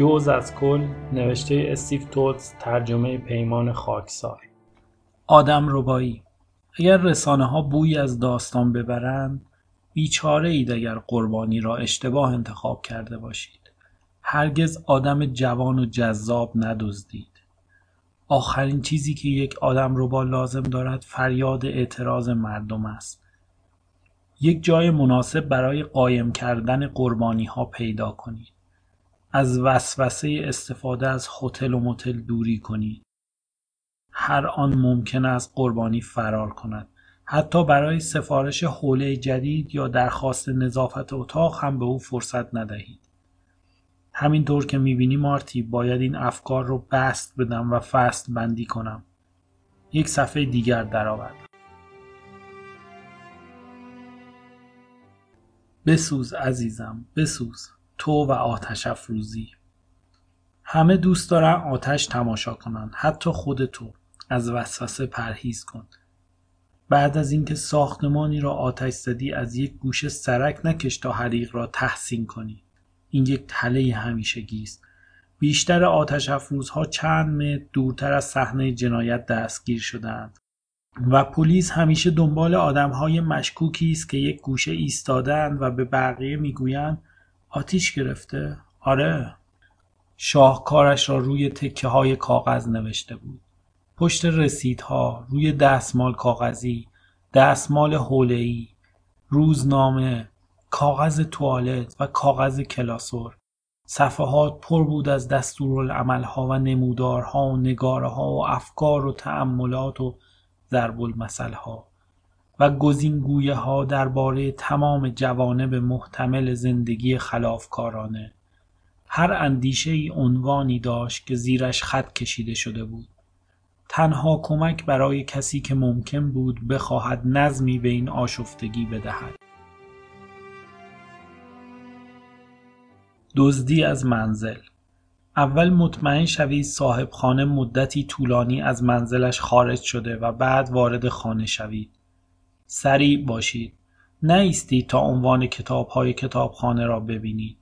جوز از کل نوشته استیف توتس ترجمه پیمان خاکسار. آدم ربایی. اگر رسانه ها بوی از داستان ببرند بیچاره اید اگر قربانی را اشتباه انتخاب کرده باشید. هرگز آدم جوان و جذاب ندزدید. آخرین چیزی که یک آدم ربا لازم دارد فریاد اعتراض مردم است. یک جای مناسب برای قایم کردن قربانی ها پیدا کنید. از وسوسه استفاده از هتل و متل دوری کنید هر آن ممکن است قربانی فرار کند. حتی برای سفارش حوله جدید یا درخواست نظافت اتاق هم به او فرصت ندهید. همینطور که می‌بینی مارتی باید این افکار رو بست بدم و فست بندی کنم. یک صفحه دیگر درآوردم بسوز عزیزم بسوز. تو و آتش افروزی. همه دوست دارن آتش تماشا کنن حتی خود تو. از وسوسه پرهیز کن. بعد از اینکه ساختمانی را آتش زدی از یک گوشه سرک نکش تا حریق را تحسین کنی. این یک تله همیشگی است. بیشتر آتش افروزها چند متر دورتر از صحنه جنایت دستگیر شدند و پلیس همیشه دنبال آدمهای مشکوکی است که یک گوشه ایستادند و به بقیه می‌گویند آتیش گرفته. آره. شاهکارش را روی تکه های کاغذ نوشته بود. پشت رسیدها روی دستمال کاغذی دستمال حوله‌ای روزنامه کاغذ توالت و کاغذ کلاسور. صفحات پر بود از دستورالعملها و نمودارها و نگارهها و افکار و تأملات و ضرب المثلها. و گزینگویه ها درباره تمام جوانب محتمل زندگی خلافکارانه. هر اندیشه ای عنوانی داشت که زیرش خط کشیده شده بود. تنها کمک برای کسی که ممکن بود بخواهد نظمی به این آشفتگی بدهد. دزدی از منزل. اول مطمئن شوید صاحب خانه مدتی طولانی از منزلش خارج شده و بعد وارد خانه شوید. سریع باشید. نایستید تا عنوان کتابهای کتابخانه را ببینید.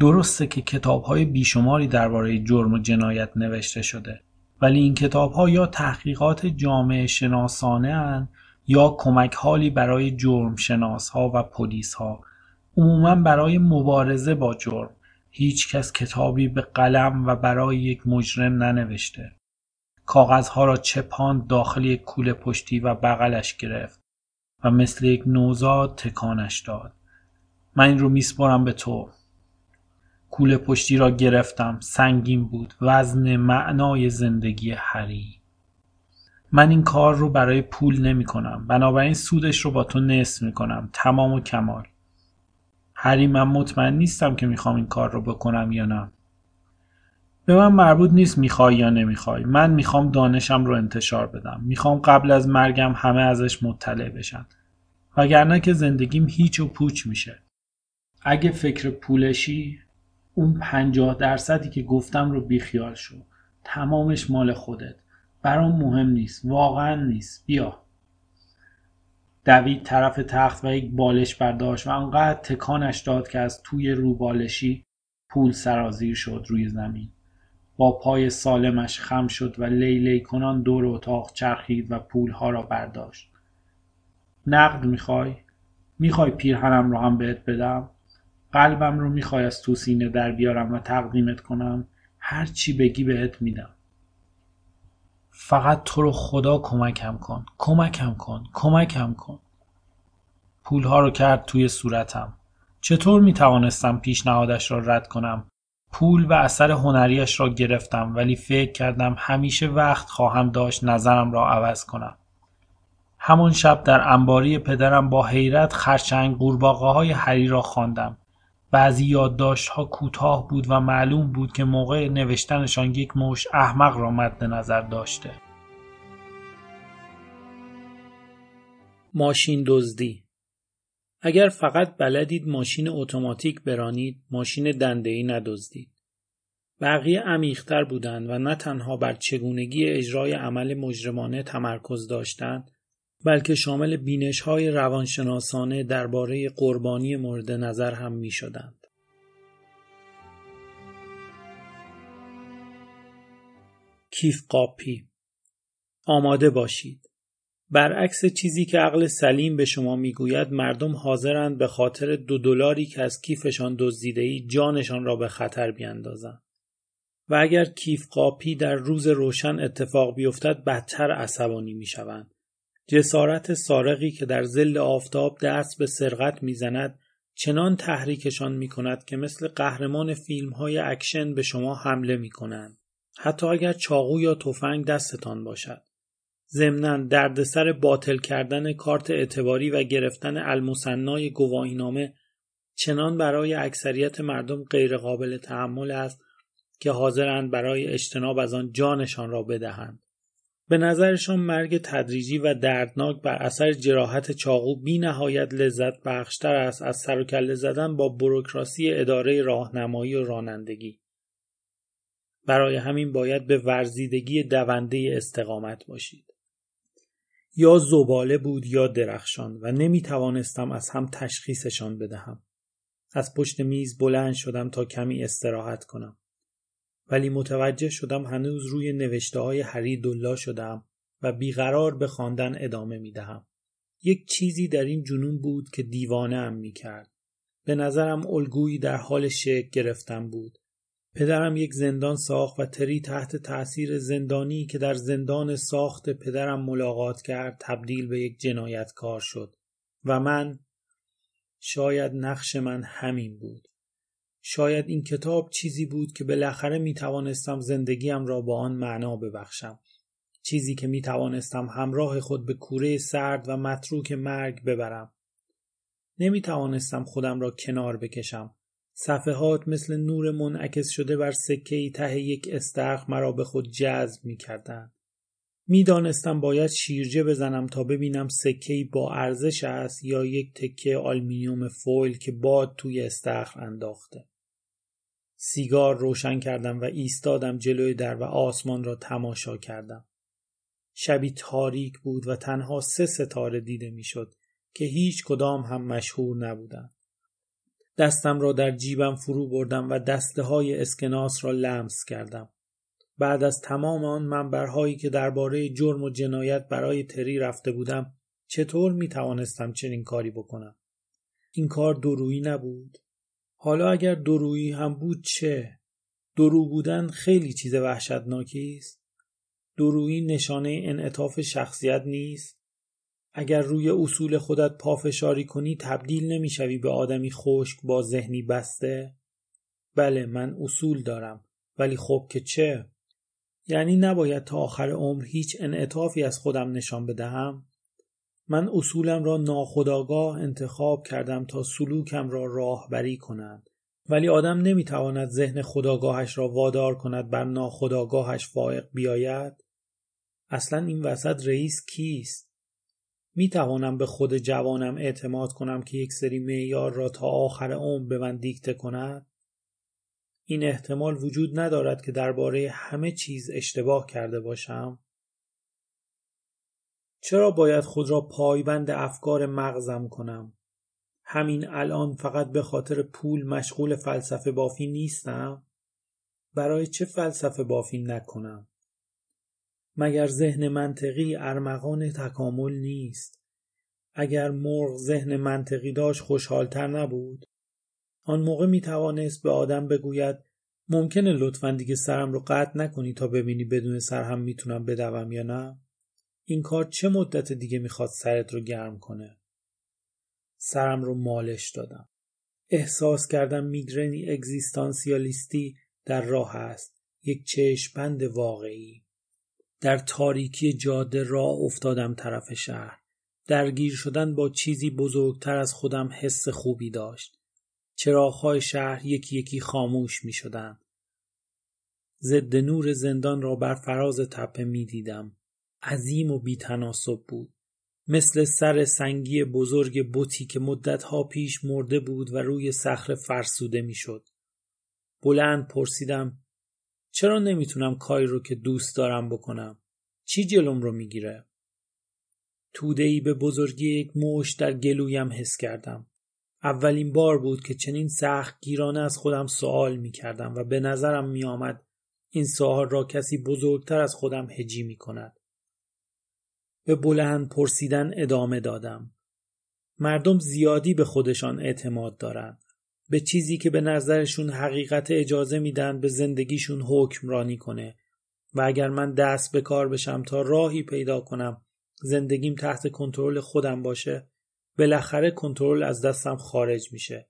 درسته که کتابهای بیشماری درباره جرم و جنایت نوشته شده ولی این کتابها یا تحقیقات جامعه شناسانه اند یا کمک حالی برای جرم شناس ها و پلیس ها عموما برای مبارزه با جرم. هیچ کس کتابی به قلم و برای یک مجرم ننوشته. کاغذها را چپاند داخل یک کوله پشتی و بغلش گرفت. و مثل یک نوزاد تکانش داد. من این رو میسپرم به تو. کوله پشتی را گرفتم. سنگین بود. وزن معنای زندگی هری من این کار رو برای پول نمی کنم بنابراین سودش رو با تو نصف می کنم تمام و کمال. هری من مطمئن نیستم که می‌خوام این کار رو بکنم یا نه. به من مربوط نیست می‌خوای یا نمی‌خوای. من می‌خوام دانشم رو انتشار بدم. می‌خوام قبل از مرگم همه ازش مطلع بشن. وگرنه که زندگیم هیچ و پوچ میشه. اگه فکر پولشی اون پنجاه درصدی که گفتم رو بیخیال شو. تمامش مال خودت. برام مهم نیست. واقعا نیست. بیا. دوید طرف تخت و یک بالش برداشت و انقدر تکانش داد که از توی روبالشی پول سرازیر شد روی زمین. با پای سالمش خم شد و لیلی کنان دور اتاق چرخید و پولها را برداشت. نقد می‌خوای؟ می‌خوای پیرهنم رو هم بهت بدم؟ قلبم رو می‌خوای از تو سینه در بیارم و تقدیمت کنم؟ هر چی بگی بهت میدم. فقط تو رو خدا کمکم کن. کمکم کن. کمکم کن. پولها رو کرد توی صورتم. چطور می توانستم پیشنهادش را رد کنم؟ پول و اثر هنریش را گرفتم ولی فکر کردم همیشه وقت خواهم داشت نظرم را عوض کنم همان شب در انباری پدرم با حیرت خرچنگ قورباغه های هری را خواندم بعضی یادداشت‌ها کوتاه بود و معلوم بود که موقع نوشتنشان یک مشت احمق را مد نظر داشته. ماشین دزدی اگر فقط بلدید ماشین اتوماتیک برانید ماشین دنده ای ندزدید. بقیه عمیقتر بودند و نه تنها بر چگونگی اجرای عمل مجرمانه تمرکز داشتند بلکه شامل بینش های روانشناسانه درباره قربانی مورد نظر هم می شدند. کیف قاپی. آماده باشید. برعکس چیزی که عقل سلیم به شما می‌گوید مردم حاضرند به خاطر دو دلاری که از کیفشان دزدیده ای جانشان را به خطر بیاندازند و اگر کیف قاپی در روز روشن اتفاق بیفتد بدتر عصبانی می‌شوند جسارت سارقی که در ظل آفتاب دست به سرقت می‌زند چنان تحریکشان می کند که مثل قهرمان فیلم های اکشن به شما حمله می کنند. حتی اگر چاقو یا تفنگ دستتان باشد. ضمنا دردسر باطل کردن کارت اعتباری و گرفتن المصنای گواهینامه چنان برای اکثریت مردم غیرقابل تحمل است که حاضرند برای اجتناب از آن جانشان را بدهند. به نظرشان مرگ تدریجی و دردناک بر اثر جراحت چاقو بی نهایت لذت بخشتر است از سر و کله زدن با بروکراسی اداره راهنمایی و رانندگی. برای همین باید به ورزیدگی دونده استقامت باشید. یا زباله بود یا درخشان و نمی توانستم از هم تشخیصشان بدهم. از پشت میز بلند شدم تا کمی استراحت کنم. ولی متوجه شدم هنوز روی نوشته های هری دلا شدم و بیقرار به خواندن ادامه می دهم. یک چیزی در این جنون بود که دیوانه ام می کرد. به نظرم الگویی در حال شکل گرفتن بود. پدرم یک زندان ساخت و تری تحت تأثیر زندانی که در زندان ساخت پدرم ملاقات کرد تبدیل به یک جنایتکار شد و من شاید نقش من همین بود. شاید این کتاب چیزی بود که بالاخره می توانستم زندگیم را با آن معنا ببخشم. چیزی که می توانستم همراه خود به کوره سرد و متروک مرگ ببرم. نمی توانستم خودم را کنار بکشم. صفحات مثل نور منعکس شده بر سکه ته یک استخ مرا به خود جذب می کردن. می دانستم باید شیرجه بزنم تا ببینم سکه با ارزش است یا یک تکه آلمینیوم فویل که باد توی استخر انداخته. سیگار روشن کردم و ایستادم جلوی در و آسمان را تماشا کردم. شبی تاریک بود و تنها سه ستاره دیده می‌شد که هیچ کدام هم مشهور نبودند. دستم را در جیبم فرو بردم و دسته های اسکناس را لمس کردم. بعد از تمام آن منبرهایی که درباره جرم و جنایت برای تری رفته بودم چطور می توانستم چنین کاری بکنم؟ این کار درویی نبود؟ حالا اگر درویی هم بود چه؟ درو بودن خیلی چیز وحشتناکی است. درویی نشانه انعطاف شخصیت نیست. اگر روی اصول خودت پافشاری کنی تبدیل نمی‌شوی به آدمی خشک با ذهنی بسته؟ بله من اصول دارم ولی خب که چه؟ یعنی نباید تا آخر عمر هیچ انعطافی از خودم نشان بدهم؟ من اصولم را ناخداگاه انتخاب کردم تا سلوکم را راهبری کنند ولی آدم نمی‌تواند ذهن خداگاهش را وادار کند بر ناخداگاهش فائق بیاید اصلا این وسط رئیس کیست می توانم به خود جوانم اعتماد کنم که یک سری معیار را تا آخر عمر به من دیکته کند این احتمال وجود ندارد که درباره همه چیز اشتباه کرده باشم چرا باید خود را پایبند افکار مغزم کنم؟ همین الان فقط به خاطر پول مشغول فلسفه بافی نیستم؟ برای چه فلسفه بافی نکنم؟ مگر ذهن منطقی ارمغان تکامل نیست؟ اگر مرغ ذهن منطقی داشت خوشحالتر نبود؟ آن موقع می توانست به آدم بگوید ممکنه لطفا دیگه سرم رو قطع نکنی تا ببینی بدون سر هم می‌تونم بدوم یا نه؟ این کار چه مدت دیگه می‌خواد سرت رو گرم کنه؟ سرم رو مالش دادم. احساس کردم میگرنی اگزیستانسیالیستی در راه است. یک چشمبند واقعی. در تاریکی جاده راه افتادم طرف شهر. درگیر شدن با چیزی بزرگتر از خودم حس خوبی داشت. چراغهای شهر یکی یکی خاموش می شدن. ضد نور زندان را بر فراز تپه می دیدم. عظیم و بیتناسب بود. مثل سر سنگی بزرگ بوتی که مدتها پیش مرده بود و روی صخره فرسوده می‌شد. بلند پرسیدم چرا نمی‌تونم کاری رو که دوست دارم بکنم؟ چی جلوم رو می‌گیره؟ توده ای به بزرگی یک موش در گلویم حس کردم. اولین بار بود که چنین سخت گیرانه از خودم سوال می کردم و به نظرم می آمد این سوال را کسی بزرگتر از خودم هجی می کند. به بلند پرسیدن ادامه دادم. مردم زیادی به خودشان اعتماد دارند. به چیزی که به نظرشون حقیقت اجازه میدن به زندگیشون حکمرانی کنه. و اگر من دست به کار بشم تا راهی پیدا کنم زندگیم تحت کنترل خودم باشه بالاخره کنترل از دستم خارج میشه.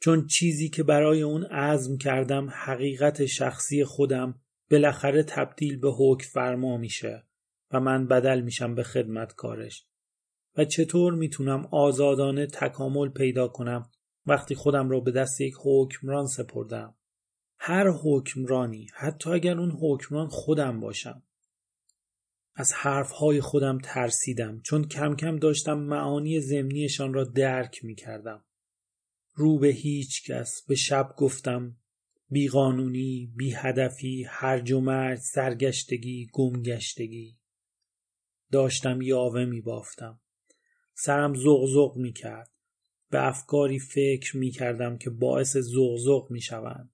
چون چیزی که برای اون عزم کردم حقیقت شخصی خودم بالاخره تبدیل به حکم فرما میشه و من بدل میشم به خدمتکارش. و چطور می‌تونم آزادانه تکامل پیدا کنم وقتی خودم را به دست یک حکمران سپردم هر حکمرانی حتی اگر اون حکمران خودم باشم از حرفهای خودم ترسیدم چون کم کم داشتم معانی زمینیشان را درک می کردم. رو به هیچ کس به شب گفتم بیقانونی، بی هدفی، هرج و مرج، سرگشتگی، گمگشتگی. داشتم یاوه می بافتم. سرم زغزغ می کرد. به افکاری فکر می کردم که باعث زغزغ می شوند.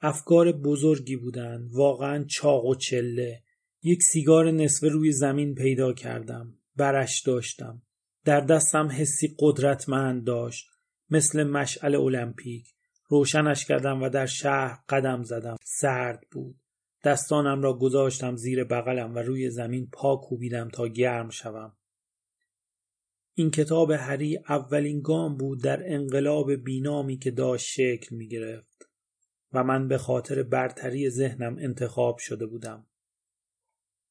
افکار بزرگی بودند واقعا چاق و چله. یک سیگار نصفه روی زمین پیدا کردم برش داشتم. در دستم حسی قدرتمند داشت مثل مشعل المپیک. روشنش کردم و در شهر قدم زدم. سرد بود. دستانم را گذاشتم زیر بغلم و روی زمین پا کوبیدم تا گرم شوم. این کتاب هری اولین گام بود در انقلاب بینامی که داشت شکل می گرفت و من به خاطر برتری ذهنم انتخاب شده بودم.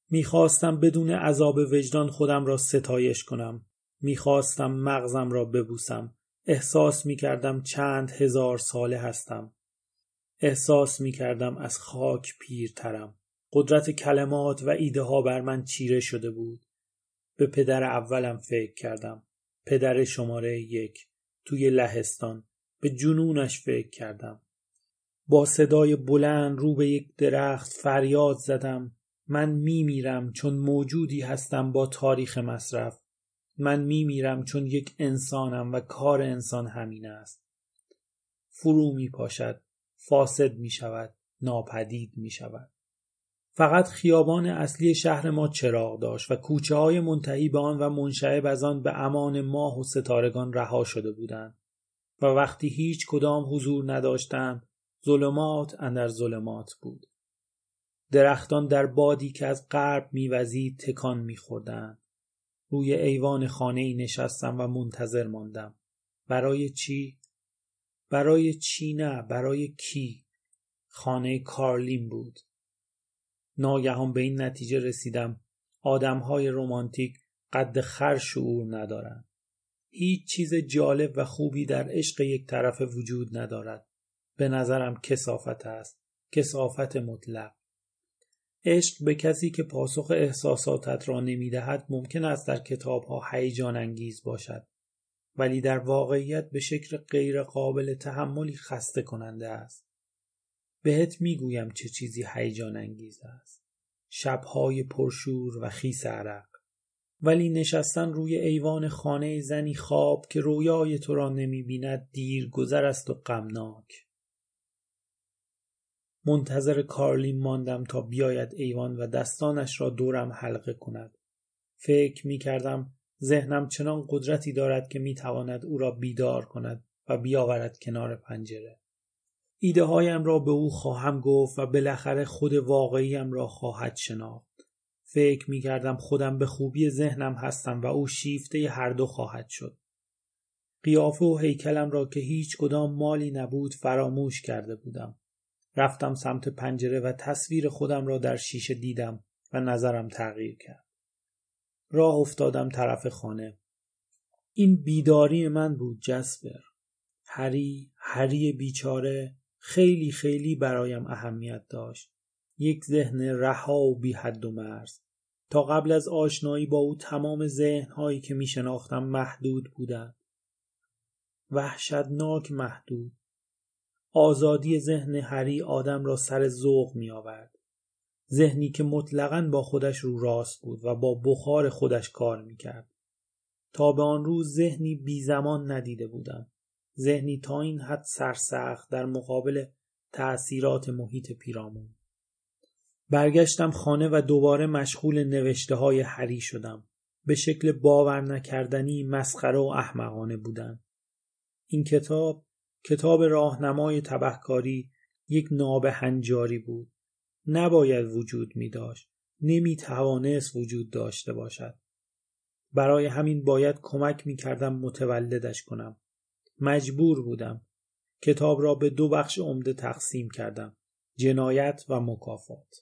می‌خواستم بدون عذاب وجدان خودم را ستایش کنم. می‌خواستم مغزم را ببوسم. احساس می‌کردم چند هزار ساله هستم. احساس می‌کردم از خاک پیرترم. قدرت کلمات و ایده ها بر من چیره شده بود. به پدر اولم فکر کردم. پدر شماره یک. توی لهستان. به جنونش فکر کردم. با صدای بلند رو به یک درخت فریاد زدم من میمیرم چون موجودی هستم با تاریخ مصرف من میمیرم چون یک انسانم و کار انسان همین است فرو می پاشد فاسد می شود ناپدید می شود فقط خیابان اصلی شهر ما چراغ داشت و کوچه های منتهی به آن و منشعب از آن به امان ماه و ستارگان رها شده بودند و وقتی هیچ کدام حضور نداشتند ظلمات اندر ظلمات بود. درختان در بادی که از غرب میوزید تکان میخوردند. روی ایوان خانه ای نشستم و منتظر ماندم. برای چی؟ برای چی نه برای کی؟ خانه کارلین بود. ناگهان به این نتیجه رسیدم. آدمهای رمانتیک قد خر شعور ندارند. هیچ چیز جالب و خوبی در عشق یک طرف وجود ندارد. به نظرم کسافت است. کسافت مطلق. عشق به کسی که پاسخ احساساتت را نمی‌دهد ممکن است در کتابها هیجان انگیز باشد. ولی در واقعیت به شکل غیر قابل تحملی خسته کننده است. بهت می‌گویم چه چیزی هیجان انگیز است شبهای پرشور و خیس عرق ولی نشستن روی ایوان خانه زنی خواب که رویای تو را نمی‌بیند دیر گذر است و غمناک منتظر کارلین ماندم تا بیاید ایوان و دستانش را دورم حلقه کند. فکر می کردم ذهنم چنان قدرتی دارد که می تواند او را بیدار کند و بیاورد کنار پنجره. ایده هایم را به او خواهم گفت و بالاخره خود واقعیم را خواهد شناخت. فکر می کردم خودم به خوبی ذهنم هستم و او شیفته هر دو خواهد شد. قیافه و هیکلم را که هیچ کدام مالی نبود فراموش کرده بودم. رفتم سمت پنجره و تصویر خودم را در شیشه دیدم و نظرم تغییر کرد. راه افتادم طرف خانه. این بیداری من بود جسپر. هری، هری بیچاره خیلی خیلی برایم اهمیت داشت. یک ذهن رها و بی حد و مرز. تا قبل از آشنایی با او تمام ذهنهایی که می شناختم محدود بودند. وحشتناک محدود. آزادی ذهن هری آدم را سر ذوق می آورد. ذهنی که مطلقا با خودش رو راست بود و با بخار خودش کار می کرد. تا به آن روز ذهنی بی زمان ندیده بودم. ذهنی تا این حد سرسخت در مقابل تأثیرات محیط پیرامون. برگشتم خانه و دوباره مشغول نوشته های هری شدم. به شکل باور نکردنی مسخره و احمقانه بودن. این کتاب کتاب راهنمای تبهکاری یک ناب هنجاری بود. نباید وجود می داشت نمی توانست وجود داشته باشد. برای همین باید کمک می کردم متولدش کنم. مجبور بودم. کتاب را به دو بخش عمده تقسیم کردم. جنایت و مکافات.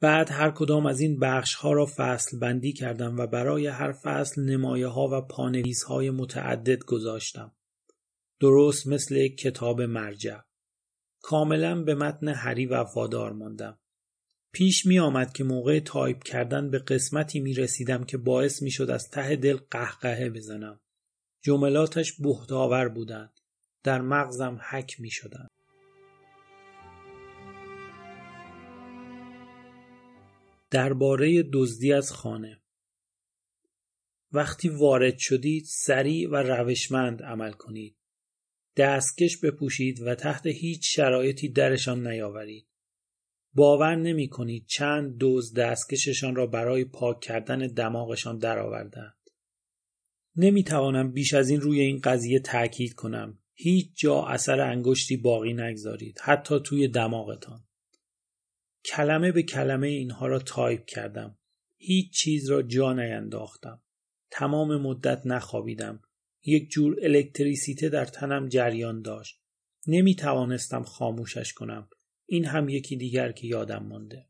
بعد هر کدام از این بخش ها را فصل بندی کردم و برای هر فصل نمایه ها و پانویس های متعدد گذاشتم. درست مثل یک کتاب مرجع. کاملا به متن هری وفادار ماندم. پیش می آمد که موقع تایپ کردن به قسمتی می رسیدم که باعث می شد از ته دل قهقهه بزنم. جملاتش بهت‌آور بودند در مغزم حک می شدن. درباره دزدی از خانه وقتی وارد شدید سریع و روشمند عمل کنید دستکش بپوشید و تحت هیچ شرایطی درشان نیاورید باور نمی کنید چند دوز دستکششان را برای پاک کردن دماغشان درآوردند. نمی توانم بیش از این روی این قضیه تاکید کنم. هیچ جا اثر انگشتی باقی نگذارید حتی توی دماغتان. کلمه به کلمه اینها را تایپ کردم. هیچ چیز را جا نینداختم. تمام مدت نخوابیدم. یک جور الکتریسیته در تنم جریان داشت. نمی توانستم خاموشش کنم. این هم یکی دیگر که یادم مانده